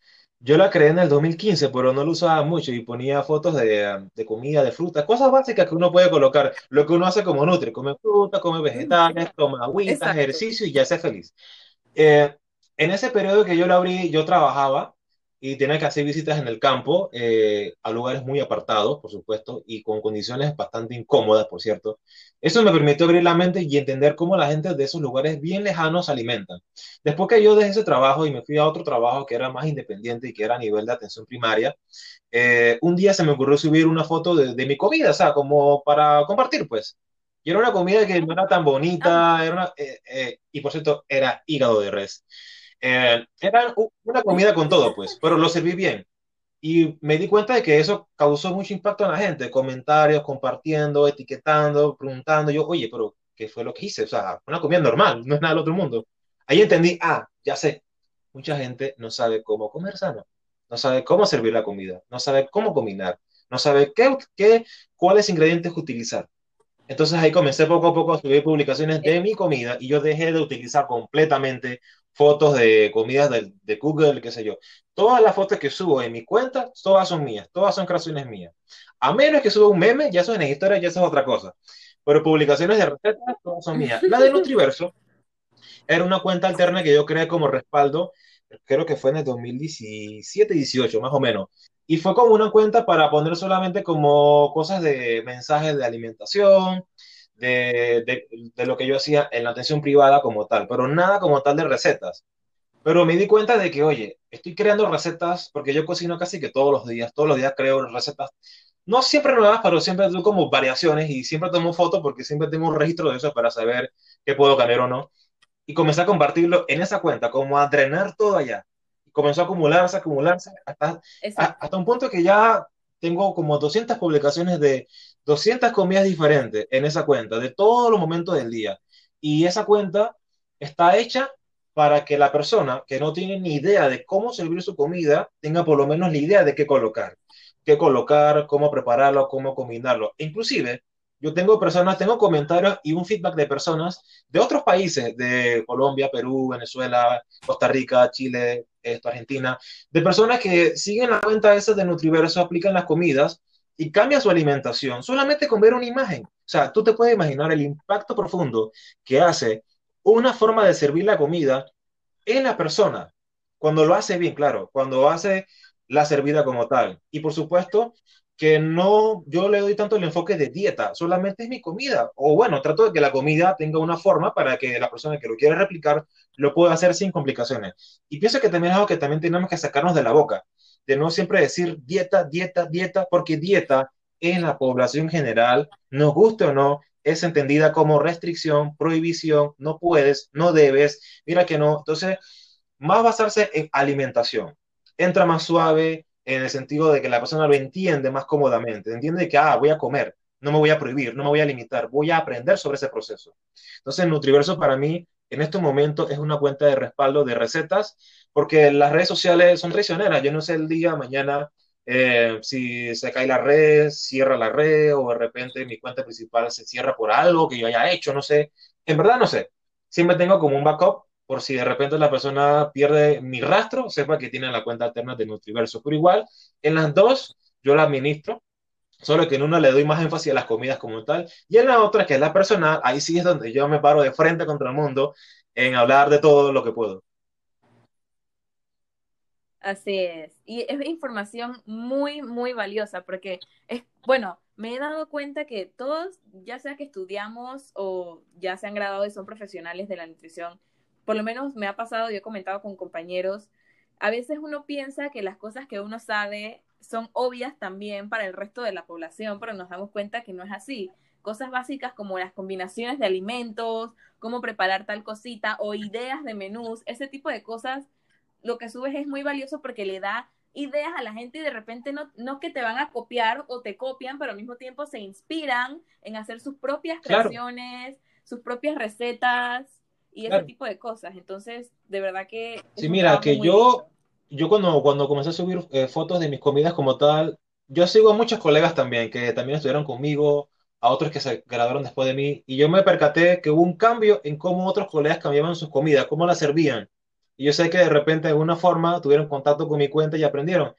Speaker 4: Yo la creé en el 2015, pero no lo usaba mucho y ponía fotos de, de comida, de fruta, cosas básicas que uno puede colocar, lo que uno hace como Nutri, come fruta, come vegetales, toma agüita,
Speaker 1: Exacto.
Speaker 4: ejercicio y ya sea feliz. Eh, en ese periodo que yo lo abrí, yo trabajaba y tenía que hacer visitas en el campo, eh, a lugares muy apartados, por supuesto, y con condiciones bastante incómodas, por cierto. Eso me permitió abrir la mente y entender cómo la gente de esos lugares bien lejanos se alimentan. Después que yo dejé ese trabajo y me fui a otro trabajo que era más independiente y que era a nivel de atención primaria, eh, un día se me ocurrió subir una foto de, de mi comida, o sea, como para compartir, pues. Y era una comida que no era tan
Speaker 1: Ah,
Speaker 4: bonita, era una, eh, eh, y por cierto, era hígado de res. Eh, era una comida con todo, pues, pero lo serví bien. Y me di cuenta de que eso causó mucho impacto en la gente, comentarios, compartiendo, etiquetando, preguntando. Yo, oye, pero ¿qué fue lo que hice? O sea, una comida normal, no es nada del otro mundo. Ahí entendí, ah, ya sé, mucha gente no sabe cómo comer sano, no sabe cómo servir la comida, no sabe cómo combinar, no sabe qué, qué, cuáles ingredientes utilizar. Entonces ahí comencé poco a poco a subir publicaciones
Speaker 1: eh,
Speaker 4: de mi comida y yo dejé de utilizar completamente fotos de comidas de, de Google, qué sé yo. Todas las fotos que subo en mi cuenta, todas son mías, todas son creaciones mías. A menos que suba un meme, ya eso es en historia, ya eso es otra cosa. Pero publicaciones de recetas, todas son mías. La de Nutriverso era una cuenta alterna que yo creé como respaldo, creo que fue en el 2017-18, más o menos. Y fue como una cuenta para poner solamente como cosas de mensajes de alimentación, de, de, de lo que yo hacía en la atención privada como tal, pero nada como tal de recetas. Pero me di cuenta de que, oye, estoy creando recetas porque yo cocino casi que todos los días, todos los días creo recetas, no siempre nuevas, pero siempre tengo como variaciones y siempre tomo fotos porque siempre tengo un registro de eso para saber qué puedo cambiar o no y comencé a compartirlo en esa cuenta, como a drenar todo allá. Y comenzó a acumularse, acumularse, hasta,
Speaker 1: exacto.
Speaker 4: hasta un punto que ya tengo como 200 publicaciones de 200 comidas diferentes en esa cuenta, de todos los momentos del día. Y esa cuenta está hecha para que la persona que no tiene ni idea de cómo servir su comida tenga por lo menos la idea de qué colocar, qué colocar, cómo prepararlo, cómo combinarlo. Inclusive, yo tengo personas, tengo comentarios y un feedback de personas de otros países, de Colombia, Perú, Venezuela, Costa Rica, Chile, esto, Argentina, de personas que siguen la cuenta esa de Nutriverso, aplican las comidas y cambian su alimentación solamente con ver una imagen. O sea, tú te puedes imaginar el impacto profundo que hace una forma de servir la comida en la persona, cuando lo hace bien, claro, cuando hace la servida como tal. Y por supuesto que no, yo le doy tanto el enfoque de dieta, solamente es mi comida. O bueno, trato de que la comida tenga una forma para que la persona que lo quiera replicar lo pueda hacer sin complicaciones. Y pienso que también es algo que también tenemos que sacarnos de la boca, de no siempre decir dieta, dieta, dieta, porque dieta en la población general, nos guste o no, es entendida como restricción, prohibición, no puedes, no debes, mira que no. Entonces, más basarse en alimentación. Entra más suave en el sentido de que la persona lo entiende más cómodamente, entiende que, ah, voy a comer, no me voy a prohibir, no me voy a limitar, voy a aprender sobre ese proceso. Entonces, Nutriverso para mí, en este momento, es una cuenta de respaldo de recetas, porque las redes sociales son traicioneras. Yo no sé el día, mañana, eh, si se cae la red, cierra la red, o de repente mi cuenta principal se cierra por algo que yo haya hecho, no sé. En verdad no sé. Siempre tengo como un backup por si de repente la persona pierde mi rastro, sepa que tiene la cuenta alterna de Nutriverso. Pero igual, en las dos yo la administro, solo que en una le doy más énfasis a las comidas como tal, y en la otra, que es la personal, ahí sí es donde yo me paro de frente contra el mundo en hablar de todo lo que puedo.
Speaker 1: Así es. Y es información muy, muy valiosa porque es, bueno, me he dado cuenta que todos, ya sea que estudiamos o ya se han graduado y son profesionales de la nutrición, por lo menos me ha pasado, yo he comentado con compañeros, a veces uno piensa que las cosas que uno sabe son obvias también para el resto de la población, pero nos damos cuenta que no es así. Cosas básicas como las combinaciones de alimentos, cómo preparar tal cosita o ideas de menús, ese tipo de cosas lo que subes es muy valioso porque le da ideas a la gente y de repente no, no que te van a copiar o te copian, pero al mismo tiempo se inspiran en hacer sus propias
Speaker 4: Claro,
Speaker 1: creaciones, sus propias recetas y ese
Speaker 4: claro.
Speaker 1: tipo de cosas. Entonces, de verdad que
Speaker 4: Sí, mira, que yo, yo cuando, cuando comencé a subir eh, fotos de mis comidas como tal, yo sigo a muchos colegas también que también estuvieron conmigo, a otros que se graduaron después de mí, y yo me percaté que hubo un cambio en cómo otros colegas cambiaban sus comidas, cómo las servían. Y yo sé que de repente de alguna forma tuvieron contacto con mi cuenta y aprendieron.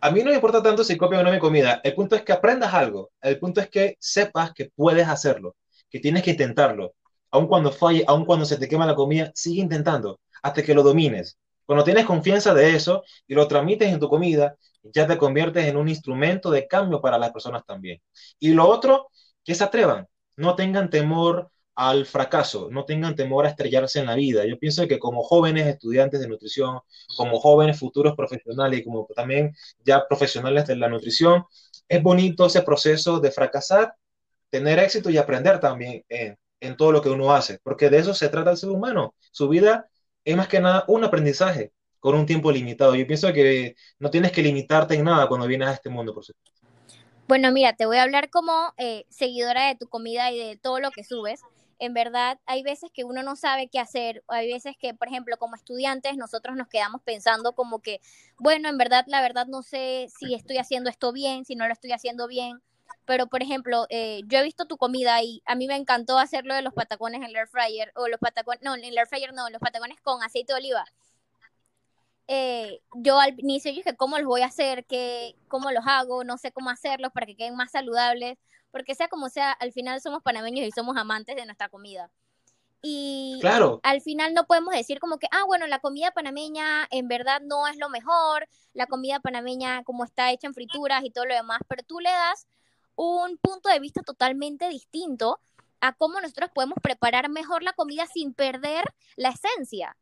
Speaker 4: A mí no me importa tanto si copian o no mi comida. El punto es que aprendas algo. El punto es que sepas que puedes hacerlo, que tienes que intentarlo. Aun cuando falle, aun cuando se te quema la comida, sigue intentando hasta que lo domines. Cuando tienes confianza de eso y lo transmites en tu comida, ya te conviertes en un instrumento de cambio para las personas también. Y lo otro, que se atrevan, no tengan temor al fracaso, no tengan temor a estrellarse en la vida. Yo pienso que como jóvenes estudiantes de nutrición, como jóvenes futuros profesionales y como también ya profesionales de la nutrición, es bonito ese proceso de fracasar, tener éxito y aprender también en, en todo lo que uno hace, porque de eso se trata el ser humano. Su vida es más que nada un aprendizaje con un tiempo limitado. Yo pienso que no tienes que limitarte en nada cuando vienes a este mundo, por supuesto.
Speaker 3: Bueno, mira, te voy a hablar como eh, seguidora de tu comida y de todo lo que subes en verdad hay veces que uno no sabe qué hacer, hay veces que, por ejemplo, como estudiantes, nosotros nos quedamos pensando como que, bueno, en verdad, la verdad no sé si estoy haciendo esto bien, si no lo estoy haciendo bien, pero por ejemplo, eh, yo he visto tu comida y a mí me encantó hacerlo de los patacones en el air fryer, o los patacones, no, en el air fryer no, los patacones con aceite de oliva. Eh, yo al inicio dije, ¿cómo los voy a hacer? ¿Qué, ¿Cómo los hago? No sé cómo hacerlos para que queden más saludables porque sea como sea, al final somos panameños y somos amantes de nuestra comida. Y
Speaker 4: claro.
Speaker 3: al final no podemos decir como que, ah, bueno, la comida panameña en verdad no es lo mejor, la comida panameña como está hecha en frituras y todo lo demás, pero tú le das un punto de vista totalmente distinto a cómo nosotros podemos preparar mejor la comida sin perder la esencia.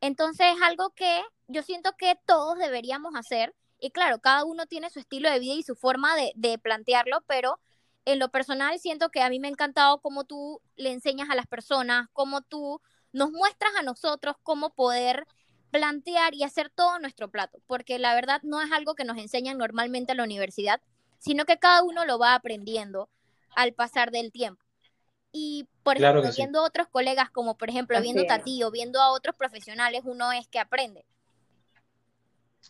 Speaker 3: Entonces es algo que yo siento que todos deberíamos hacer. Y claro, cada uno tiene su estilo de vida y su forma de, de plantearlo, pero en lo personal siento que a mí me ha encantado cómo tú le enseñas a las personas, cómo tú nos muestras a nosotros cómo poder plantear y hacer todo nuestro plato, porque la verdad no es algo que nos enseñan normalmente en la universidad, sino que cada uno lo va aprendiendo al pasar del tiempo. Y, por ejemplo, viendo a otros colegas, como por ejemplo viendo a ti o viendo a otros profesionales, uno es que aprende.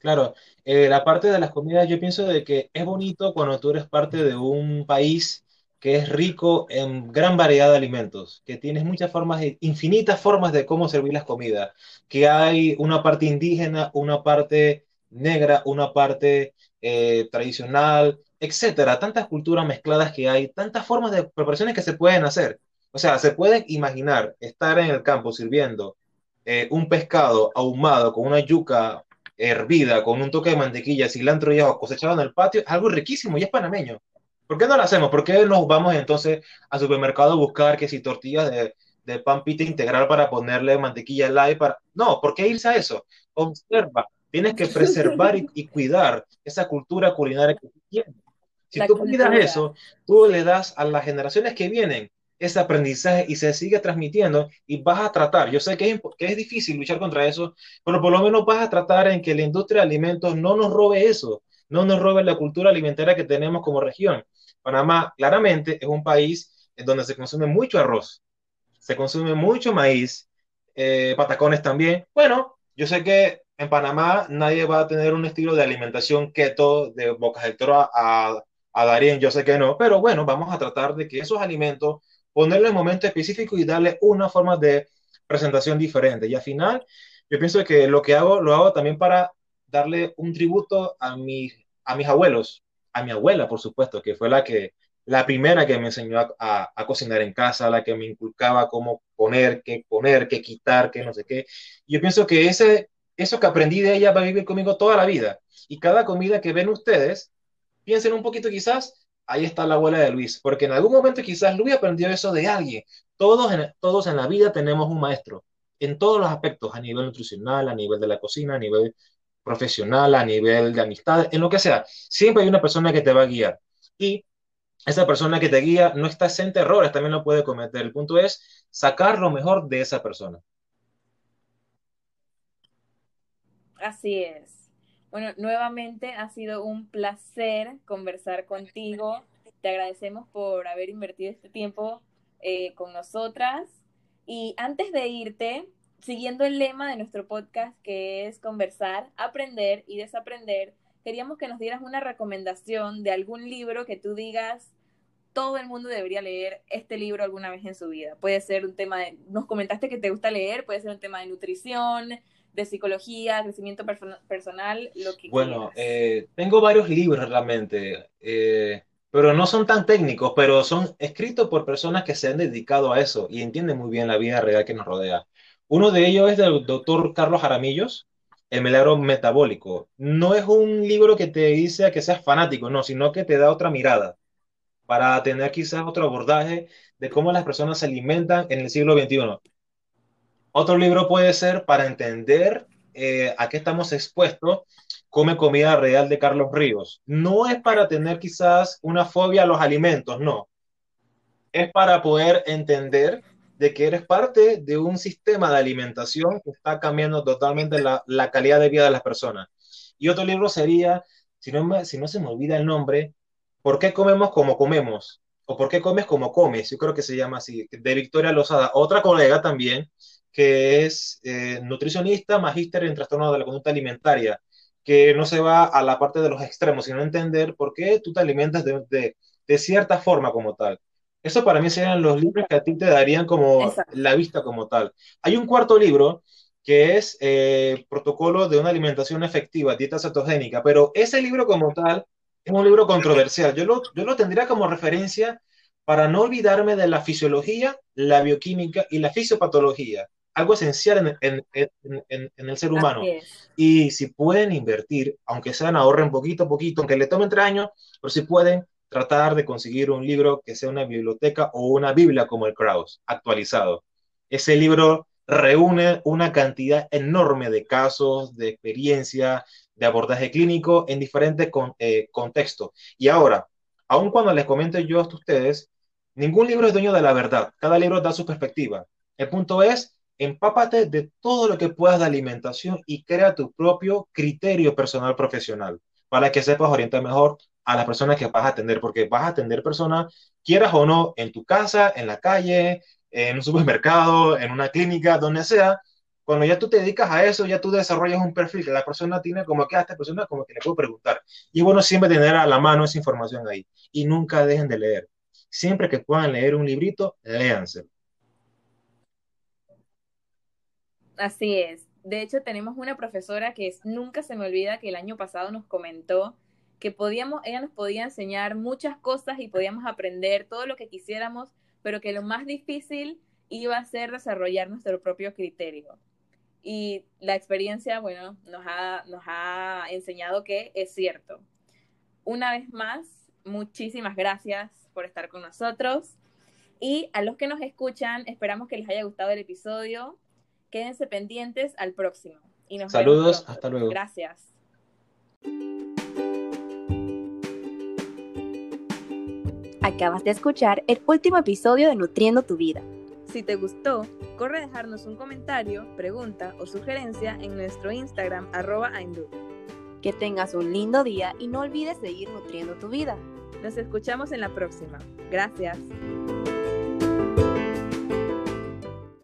Speaker 4: Claro, eh, la parte de las comidas, yo pienso de que es bonito cuando tú eres parte de un país que es rico en gran variedad de alimentos, que tienes muchas formas, infinitas formas de cómo servir las comidas, que hay una parte indígena, una parte negra, una parte eh, tradicional, etcétera, tantas culturas mezcladas que hay, tantas formas de preparaciones que se pueden hacer. O sea, se puede imaginar estar en el campo sirviendo eh, un pescado ahumado con una yuca hervida con un toque de mantequilla, cilantro y ajo cosechado en el patio, es algo riquísimo y es panameño. ¿Por qué no lo hacemos? ¿Por qué nos vamos entonces al supermercado a buscar que si tortillas de, de pan pita integral para ponerle mantequilla light para... No, ¿por qué irse a eso? Observa, tienes que preservar y, cuidar esa cultura culinaria que tienes. Si tú cuidas eso, tú le das a las generaciones que vienen ese aprendizaje y se sigue transmitiendo y vas a tratar, yo sé que es, que es difícil luchar contra eso, pero por lo menos vas a tratar en que la industria de alimentos no nos robe eso, no nos robe la cultura alimentaria que tenemos como región. Panamá claramente es un país en donde se consume mucho arroz, se consume mucho maíz, eh, patacones también. Bueno, yo sé que en Panamá nadie va a tener un estilo de alimentación keto de Bocas del Toro a, a Darien, yo sé que no, pero bueno, vamos a tratar de que esos alimentos ponerlo en momento específico y darle una forma de presentación diferente. Y al final, yo pienso que lo que hago, lo hago también para darle un tributo a, mi, a mis abuelos, a mi abuela, por supuesto, que fue la que la primera que me enseñó a, a, cocinar en casa, la que me inculcaba cómo poner, qué poner, qué quitar, qué no sé qué. Yo pienso que ese, eso que aprendí de ella va a vivir conmigo toda la vida. Y cada comida que ven ustedes, piensen un poquito quizás ahí está la abuela de Luis, porque en algún momento quizás Luis aprendió eso de alguien. Todos en, todos en la vida tenemos un maestro, en todos los aspectos, a nivel nutricional, a nivel de la cocina, a nivel profesional, a nivel de amistad, en lo que sea. Siempre hay una persona que te va a guiar. Y esa persona que te guía no está exenta de errores, también lo puede cometer. El punto es sacar lo mejor de esa persona.
Speaker 1: Así es. Bueno, nuevamente ha sido un placer conversar contigo. Te agradecemos por haber invertido este tiempo eh, con nosotras. Y antes de irte, siguiendo el lema de nuestro podcast, que es conversar, aprender y desaprender, queríamos que nos dieras una recomendación de algún libro que tú digas, todo el mundo debería leer este libro alguna vez en su vida. Puede ser un tema de, nos comentaste que te gusta leer, puede ser un tema de nutrición, de psicología, crecimiento personal, lo que
Speaker 4: Bueno, eh, tengo varios libros realmente, eh, pero no son tan técnicos, pero son escritos por personas que se han dedicado a eso y entienden muy bien la vida real que nos rodea. Uno de ellos es del doctor Carlos Jaramillos, El milagro metabólico. No es un libro que te dice que seas fanático, no, sino que te da otra mirada para tener quizás otro abordaje de cómo las personas se alimentan en el siglo XXI. Otro libro puede ser para entender eh, a qué estamos expuestos, Come comida real de Carlos Ríos. No es para tener quizás una fobia a los alimentos, no. Es para poder entender de que eres parte de un sistema de alimentación que está cambiando totalmente la, la calidad de vida de las personas. Y otro libro sería, si no, si no se me olvida el nombre, ¿Por qué comemos como comemos? ¿O por qué comes como comes? Yo creo que se llama así, de Victoria Lozada. Otra colega también, que es eh, nutricionista, magíster en trastorno de la conducta alimentaria, que no se va a la parte de los extremos, sino entender por qué tú te alimentas de, de, cierta forma como tal. Eso para mí serían los libros que a ti te darían como la vista como tal. Hay un cuarto libro que es eh, Protocolo de una alimentación efectiva, dieta cetogénica, pero ese libro como tal es un libro controversial. Yo lo, yo lo tendría como referencia para no olvidarme de la fisiología, la bioquímica y la fisiopatología, algo esencial en, en, en, en el ser humano. Y si pueden invertir, aunque sean ahorren poquito a poquito, aunque le tomen tres años, pero si pueden tratar de conseguir un libro que sea una biblioteca o una Biblia como el Kraus, actualizado. Ese libro reúne una cantidad enorme de casos, de experiencia, de abordaje clínico en diferentes eh, contextos. Y ahora, aun cuando les comento yo a ustedes, ningún libro es dueño de la verdad. Cada libro da su perspectiva. El punto es, empápate de todo lo que puedas de alimentación y crea tu propio criterio personal profesional para que sepas orientar mejor a las personas que vas a atender, porque vas a atender personas, quieras o no, en tu casa, en la calle, en un supermercado, en una clínica, donde sea, cuando ya tú te dedicas a eso, ya tú desarrollas un perfil que la persona tiene como que a esta persona como que le puedo preguntar. Y bueno, siempre tener a la mano esa información ahí. Y nunca dejen de leer. Siempre que puedan leer un librito, léanselo.
Speaker 1: Así es. De hecho, tenemos una profesora que nunca se me olvida que el año pasado nos comentó que podíamos, ella nos podía enseñar muchas cosas y podíamos aprender todo lo que quisiéramos, pero que lo más difícil iba a ser desarrollar nuestro propio criterio. Y la experiencia, bueno, nos ha, nos ha enseñado que es cierto. Una vez más, muchísimas gracias por estar con nosotros. Y a los que nos escuchan, esperamos que les haya gustado el episodio. Quédense pendientes al próximo. Y nos
Speaker 4: Saludos, hasta luego.
Speaker 1: Gracias.
Speaker 2: Acabas de escuchar el último episodio de Nutriendo tu Vida.
Speaker 1: Si te gustó, corre a dejarnos un comentario, pregunta o sugerencia en nuestro Instagram arroba
Speaker 2: Que tengas un lindo día y no olvides seguir nutriendo tu vida.
Speaker 1: Nos escuchamos en la próxima. Gracias.